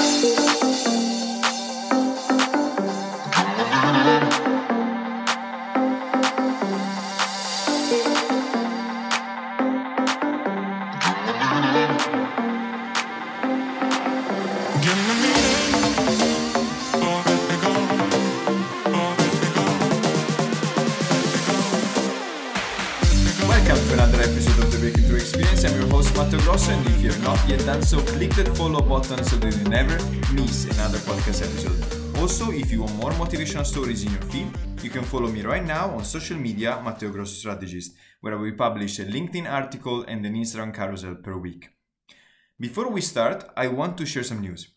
Welcome yet done so, click that follow button so that you never miss another podcast episode. Also, if you want more motivational stories in your feed, you can follow me right now on social media, Matteo Grosso Strategist, where I will publish a LinkedIn article and an Instagram carousel per week. Before we start, I want to share some news.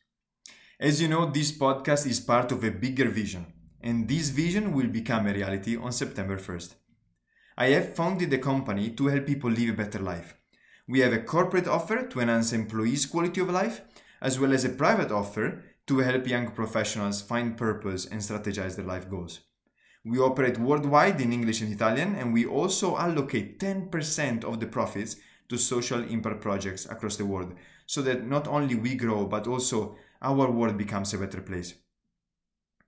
As you know, this podcast is part of a bigger vision, and this vision will become a reality on September 1st. I have founded a company to help people live a better life. We have a corporate offer to enhance employees' quality of life, as well as a private offer to help young professionals find purpose and strategize their life goals. We operate worldwide in English and Italian, and we also allocate 10% of the profits to social impact projects across the world so that not only we grow, but also our world becomes a better place.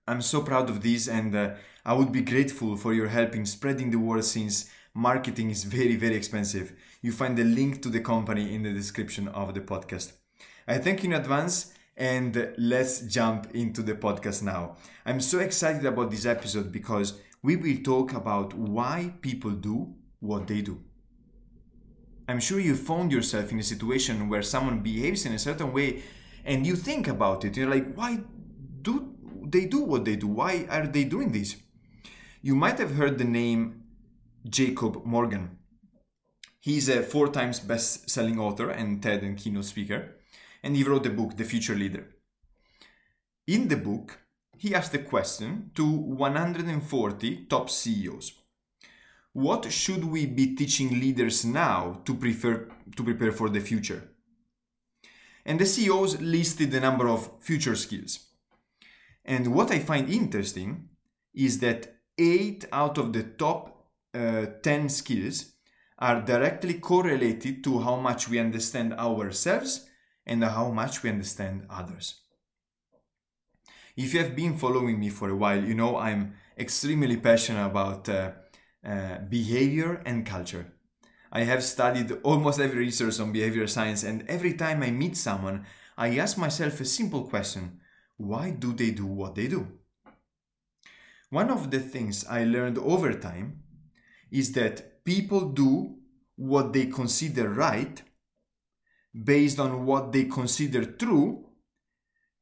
I'm so proud of this, and uh, I would be grateful for your help in spreading the word since marketing is very, very expensive. You find the link to the company in the description of the podcast. I thank you in advance, and let's jump into the podcast now. I'm so excited about this episode because we will talk about why people do what they do. I'm sure you found yourself in a situation where someone behaves in a certain way and you think about it. You're like, why do they do what they do? Why are they doing this? You might have heard the name Jacob Morgan. He's a four times best selling author and TED and keynote speaker, and he wrote the book, The Future Leader. In the book, he asked a question to 140 top CEOs. What should we be teaching leaders now to, prefer, to prepare for the future? And the CEOs listed a number of future skills. And what I find interesting is that eight out of the top uh, 10 skills are directly correlated to how much we understand ourselves and how much we understand others. If you have been following me for a while, you know I'm extremely passionate about uh, uh, behavior and culture. I have studied almost every research on behavior science, and every time I meet someone, I ask myself a simple question why do they do what they do? One of the things I learned over time is that people do what they consider right based on what they consider true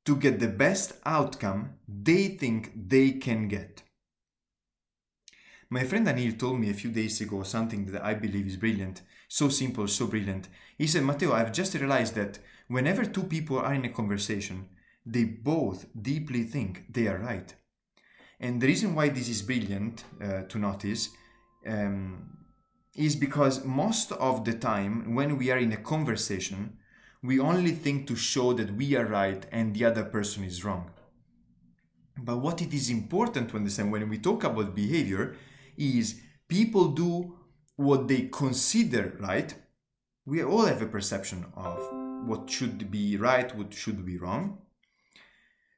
to get the best outcome they think they can get. My friend Anil told me a few days ago something that I believe is brilliant, so simple, so brilliant. He said, Matteo, I've just realized that whenever two people are in a conversation, they both deeply think they are right. And the reason why this is brilliant uh, to notice um, is because most of the time, when we are in a conversation, we only think to show that we are right and the other person is wrong. But what it is important to understand when we talk about behavior is people do what they consider right. We all have a perception of what should be right, what should be wrong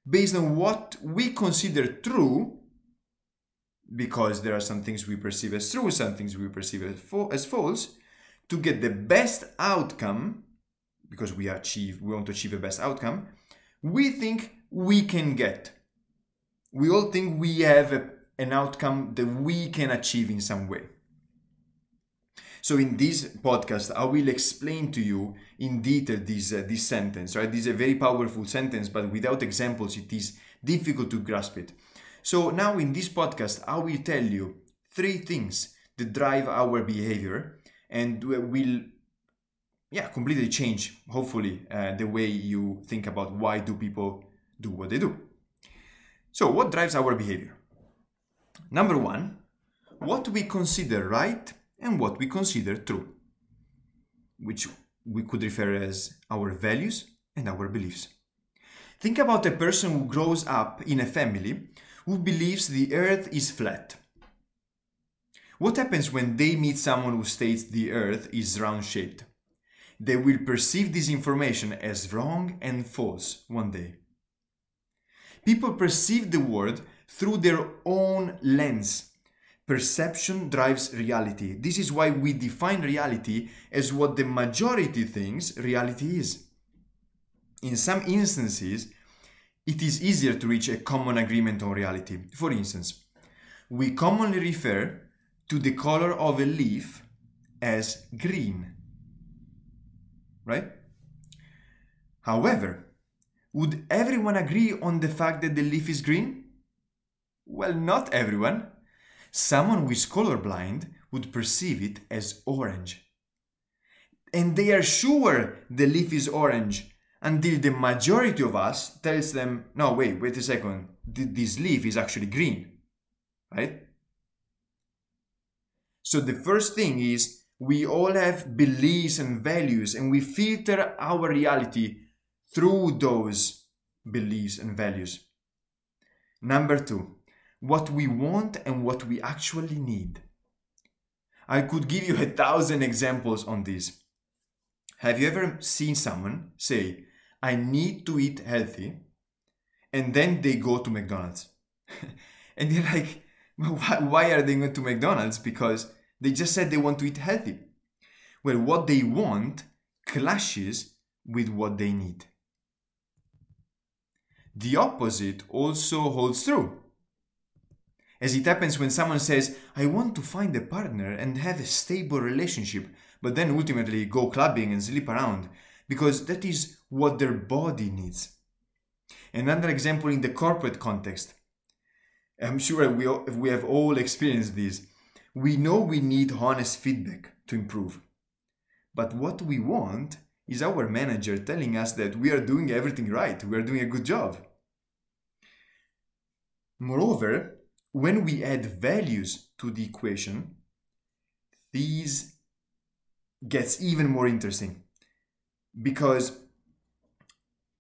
based on what we consider true, because there are some things we perceive as true, some things we perceive as, fo- as false, to get the best outcome, because we achieve, we want to achieve the best outcome, we think we can get. We all think we have a, an outcome that we can achieve in some way. So in this podcast, I will explain to you in detail this uh, this sentence. Right, this is a very powerful sentence, but without examples, it is difficult to grasp it. So now in this podcast, I will tell you three things that drive our behavior and will yeah completely change hopefully uh, the way you think about why do people do what they do so what drives our behavior number one what we consider right and what we consider true, which we could refer as our values and our beliefs. Think about a person who grows up in a family who believes the earth is flat. What happens when they meet someone who states the earth is round shaped? They will perceive this information as wrong and false one day. People perceive the world through their own lens. Perception drives reality. This is why we define reality as what the majority thinks reality is. In some instances, it is easier to reach a common agreement on reality. For instance, we commonly refer to the color of a leaf as green. Right? However, would everyone agree on the fact that the leaf is green? Well, not everyone. Someone who is colorblind would perceive it as orange. And they are sure the leaf is orange until the majority of us tells them, no, wait, wait a second, this leaf is actually green, right? So the first thing is we all have beliefs and values and we filter our reality through those beliefs and values. Number two, what we want and what we actually need. I could give you a thousand examples on this. Have you ever seen someone say, I need to eat healthy, and then they go to McDonald's? and you're like, why, why are they going to McDonald's? Because they just said they want to eat healthy. Well, what they want clashes with what they need. The opposite also holds true. As it happens when someone says, I want to find a partner and have a stable relationship, but then ultimately go clubbing and sleep around, because that is what their body needs. Another example in the corporate context. I'm sure we, we have all experienced this. We know we need honest feedback to improve. But what we want is our manager telling us that we are doing everything right, we are doing a good job. Moreover, when we add values to the equation, these gets even more interesting because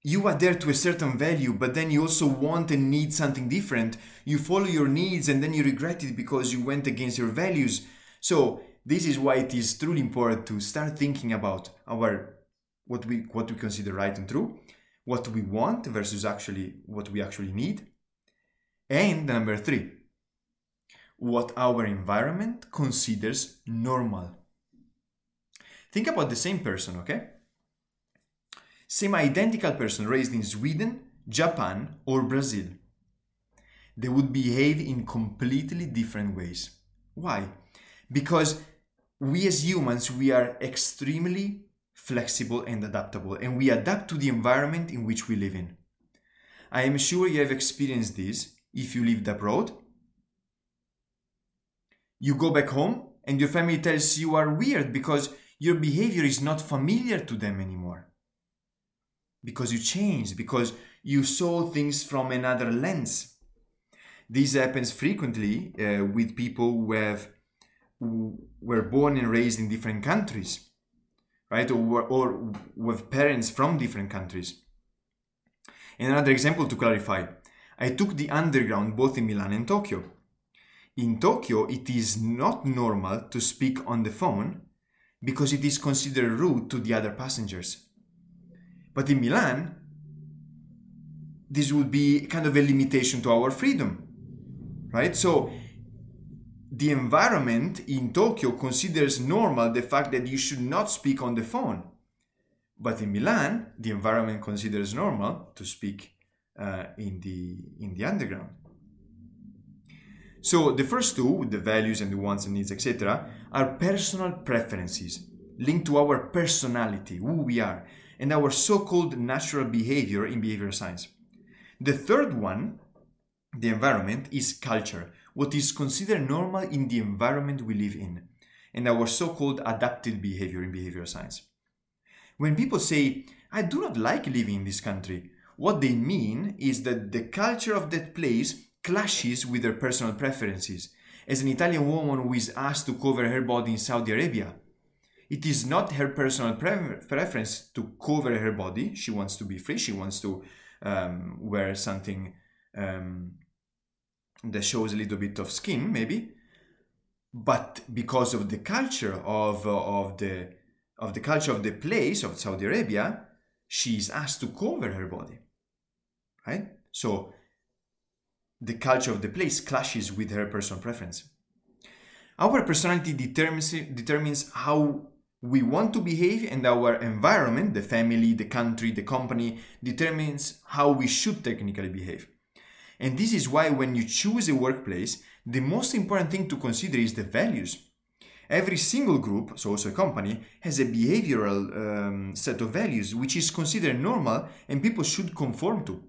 you adhere to a certain value, but then you also want and need something different. You follow your needs and then you regret it because you went against your values. So this is why it is truly important to start thinking about our what we what we consider right and true, what we want versus actually what we actually need. And number three, what our environment considers normal. Think about the same person, okay? Same identical person raised in Sweden, Japan, or Brazil. They would behave in completely different ways. Why? Because we as humans, we are extremely flexible and adaptable, and we adapt to the environment in which we live in. I am sure you have experienced this if you lived abroad you go back home and your family tells you are weird because your behavior is not familiar to them anymore. Because you changed, because you saw things from another lens. This happens frequently uh, with people who have who were born and raised in different countries, right? Or, or with parents from different countries. And another example to clarify, I took the underground both in Milan and Tokyo. In Tokyo, it is not normal to speak on the phone because it is considered rude to the other passengers. But in Milan, this would be kind of a limitation to our freedom, right? So the environment in Tokyo considers normal the fact that you should not speak on the phone. But in Milan, the environment considers normal to speak uh, in the in the underground. So the first two, the values and the wants and needs, etc., are personal preferences linked to our personality, who we are, and our so-called natural behavior in behavioral science. The third one, the environment, is culture, what is considered normal in the environment we live in, and our so-called adapted behavior in behavioral science. When people say, I do not like living in this country, what they mean is that the culture of that place clashes with their personal preferences. As an Italian woman who is asked to cover her body in Saudi Arabia, it is not her personal pre- preference to cover her body. She wants to be free. She wants to um, wear something um, that shows a little bit of skin, maybe. But because of the culture of, uh, of the of the culture of the place of Saudi Arabia, she is asked to cover her body. Right? So the culture of the place clashes with her personal preference. Our personality determines, determines how we want to behave, and our environment, the family, the country, the company, determines how we should technically behave. And this is why, when you choose a workplace, the most important thing to consider is the values. Every single group, so also a company, has a behavioral um, set of values which is considered normal and people should conform to.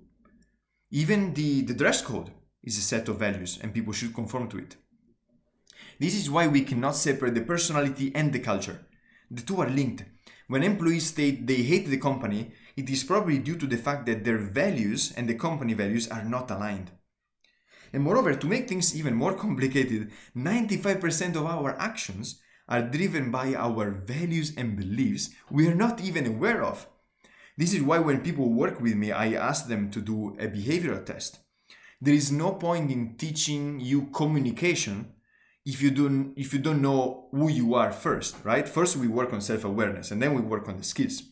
Even the, the dress code is a set of values and people should conform to it. This is why we cannot separate the personality and the culture. The two are linked. When employees state they hate the company, it is probably due to the fact that their values and the company values are not aligned. And moreover, to make things even more complicated, 95% of our actions are driven by our values and beliefs we are not even aware of. This is why when people work with me, I ask them to do a behavioral test. There is no point in teaching you communication if you don't if you don't know who you are first right? First we work on self-awareness and then we work on the skills.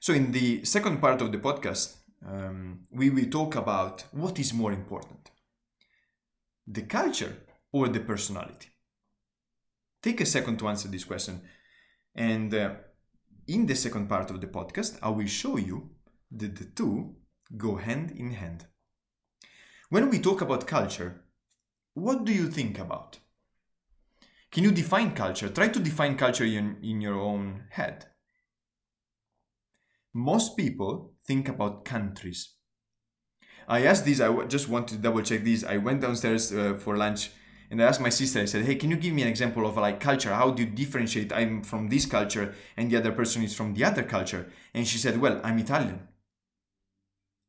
So in the second part of the podcast um, we will talk about what is more important the culture or the personality? Take a second to answer this question. And uh, in the second part of the podcast i will show you that the two go hand in hand. When we talk about culture what do you think about? Can you define culture? Try to define culture in, in your own head. Most people think about countries. I asked this, I just want to double check this. I went downstairs uh, for lunch and I asked my sister, I said, hey, can you give me an example of like culture? How do you differentiate I'm from this culture and the other person is from the other culture? And she said, well, I'm Italian.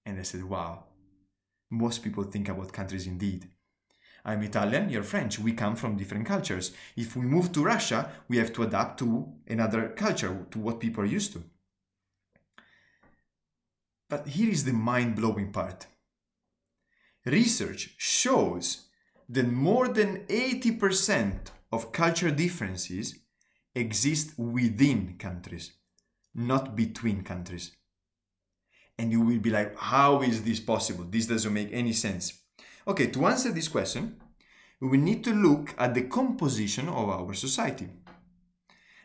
And I said, wow, most people think about countries indeed. I'm Italian, you're French. We come from different cultures. If we move to Russia, we have to adapt to another culture, to what people are used to. But here is the mind blowing part research shows that more than 80% of culture differences exist within countries, not between countries. And you will be like, how is this possible? This doesn't make any sense. Okay, to answer this question, we need to look at the composition of our society.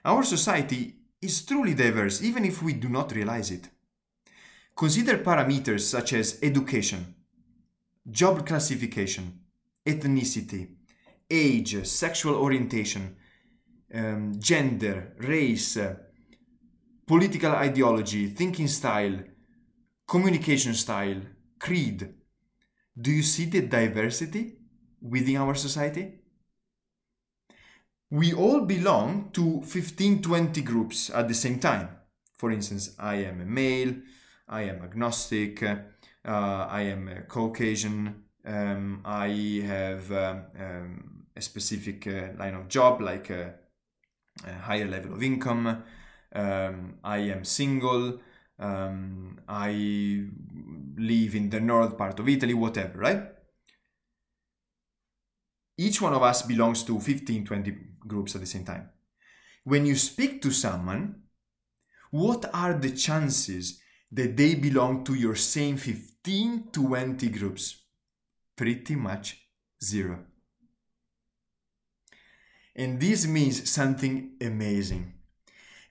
Our society is truly diverse, even if we do not realize it. Consider parameters such as education, job classification, ethnicity, age, sexual orientation, um, gender, race, uh, political ideology, thinking style, communication style, creed, do you see the diversity within our society? We all belong to 15 20 groups at the same time. For instance, I am a male, I am agnostic, uh, I am a Caucasian, um, I have uh, um, a specific uh, line of job like a, a higher level of income, um, I am single, um, I live in the north part of Italy, whatever, right? Each one of us belongs to 15, 20 groups at the same time. When you speak to someone, what are the chances that they belong to your same 15, 20 groups? Pretty much zero. And this means something amazing.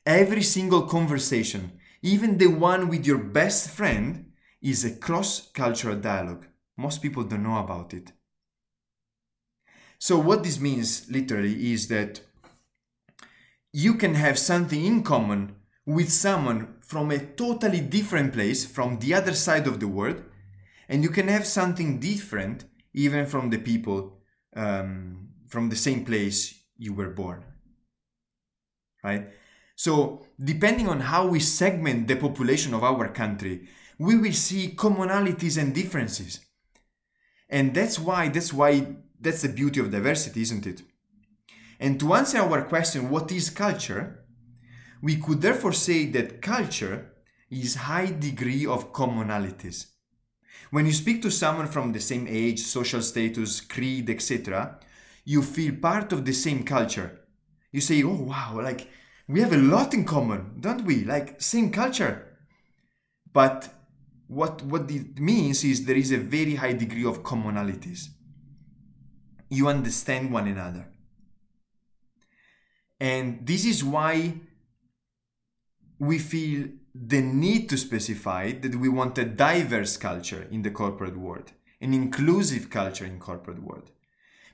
Every single conversation, even the one with your best friend, is a cross cultural dialogue. Most people don't know about it. So, what this means literally is that you can have something in common with someone from a totally different place, from the other side of the world, and you can have something different even from the people um, from the same place you were born. Right? So, depending on how we segment the population of our country, we will see commonalities and differences. And that's why, that's why, that's the beauty of diversity, isn't it? And to answer our question, what is culture? We could therefore say that culture is high degree of commonalities. When you speak to someone from the same age, social status, creed, etc., you feel part of the same culture. You say, "Oh wow, like we have a lot in common, don't we? Like same culture." But what what it means is there is a very high degree of commonalities you understand one another and this is why we feel the need to specify that we want a diverse culture in the corporate world an inclusive culture in corporate world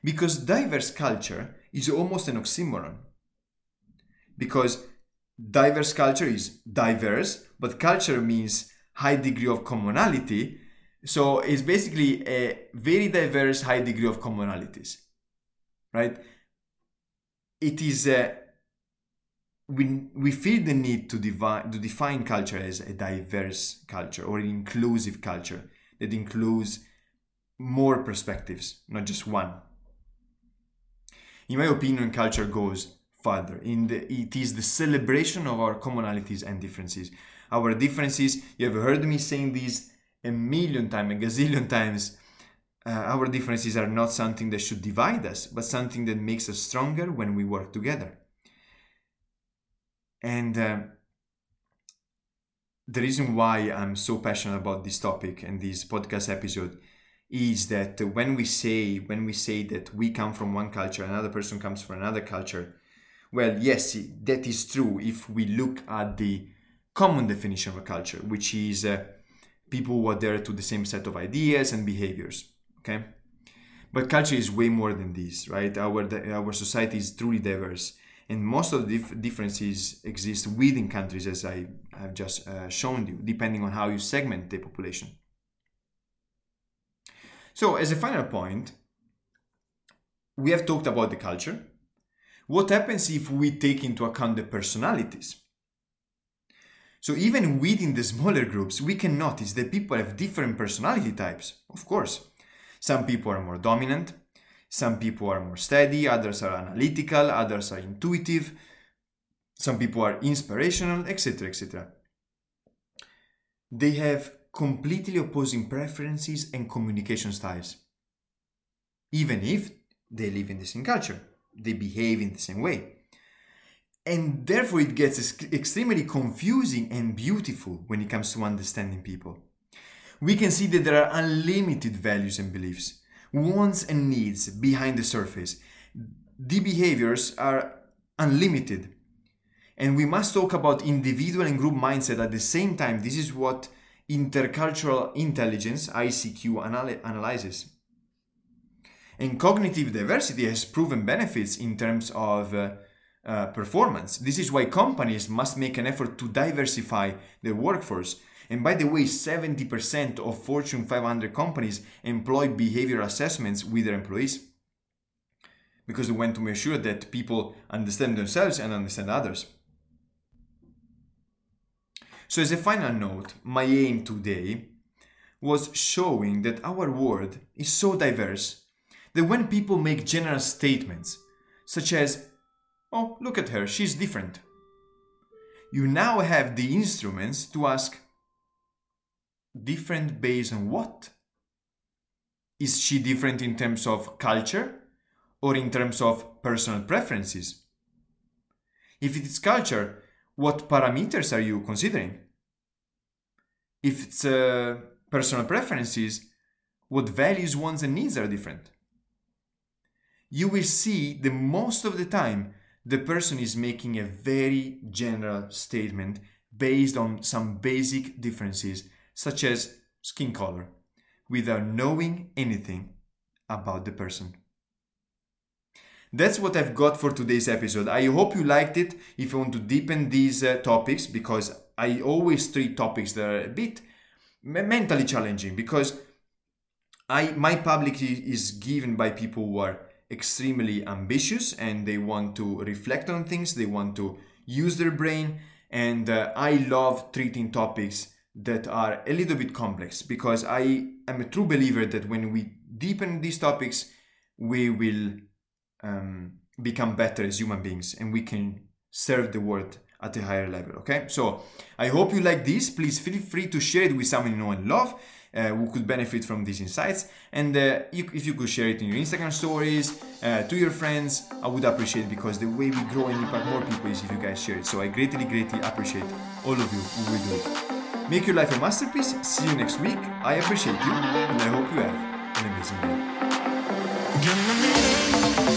because diverse culture is almost an oxymoron because diverse culture is diverse but culture means high degree of commonality. So it's basically a very diverse high degree of commonalities, right? It is a we, we feel the need to, divide, to define culture as a diverse culture or an inclusive culture that includes more perspectives, not just one. In my opinion, culture goes further. In the, it is the celebration of our commonalities and differences our differences. You have heard me saying this a million times, a gazillion times. Uh, our differences are not something that should divide us, but something that makes us stronger when we work together. And uh, the reason why I'm so passionate about this topic and this podcast episode is that when we say when we say that we come from one culture, another person comes from another culture. Well, yes, that is true if we look at the common definition of a culture, which is uh, people who adhere to the same set of ideas and behaviors. Okay, but culture is way more than this, right? Our our society is truly diverse, and most of the dif- differences exist within countries, as I have just uh, shown you, depending on how you segment the population. So, as a final point, we have talked about the culture. What happens if we take into account the personalities? So even within the smaller groups, we can notice that people have different personality types, of course. Some people are more dominant, some people are more steady, others are analytical, others are intuitive, some people are inspirational, etc. etc. They have completely opposing preferences and communication styles. Even if they live in the same culture, they behave in the same way and therefore it gets extremely confusing and beautiful when it comes to understanding people. We can see that there are unlimited values and beliefs, wants and needs behind the surface. The behaviors are unlimited. And we must talk about individual and group mindset at the same time. This is what intercultural intelligence, ICQ, anal- analyzes. And cognitive diversity has proven benefits in terms of uh, uh, performance. This is why companies must make an effort to diversify their workforce. And by the way, 70% of Fortune 500 companies employ behavioral assessments with their employees because they want to make sure that people understand themselves and understand others. So, as a final note, my aim today was showing that our world is so diverse that when people make general statements, such as Oh, look at her, she's different. You now have the instruments to ask different based on what? Is she different in terms of culture or in terms of personal preferences? If it is culture, what parameters are you considering? If it's uh, personal preferences, what values, wants, and needs are different? You will see that most of the time the person is making a very general statement based on some basic differences, such as skin color, without knowing anything about the person. That's what I've got for today's episode. I hope you liked it. If you want to deepen these uh, topics, because I always treat topics that are a bit mentally challenging, because I my public is given by people who are extremely ambitious and they want to reflect on things, they want to use their brain. And uh, I love treating topics that are a little bit complex because I am a true believer that when we deepen these topics, we will um, become better as human beings and we can serve the world at a higher level. Okay, so I hope you like this. Please feel free to share it with someone you know and love uh, who could benefit from these insights. And uh, you, if you could share it in your Instagram stories uh, to your friends, I would appreciate because the way we grow and impact more people is if you guys share it. So I greatly, greatly appreciate all of you who will do it. Make your life a masterpiece. See you next week. I appreciate you and I hope you have an amazing day.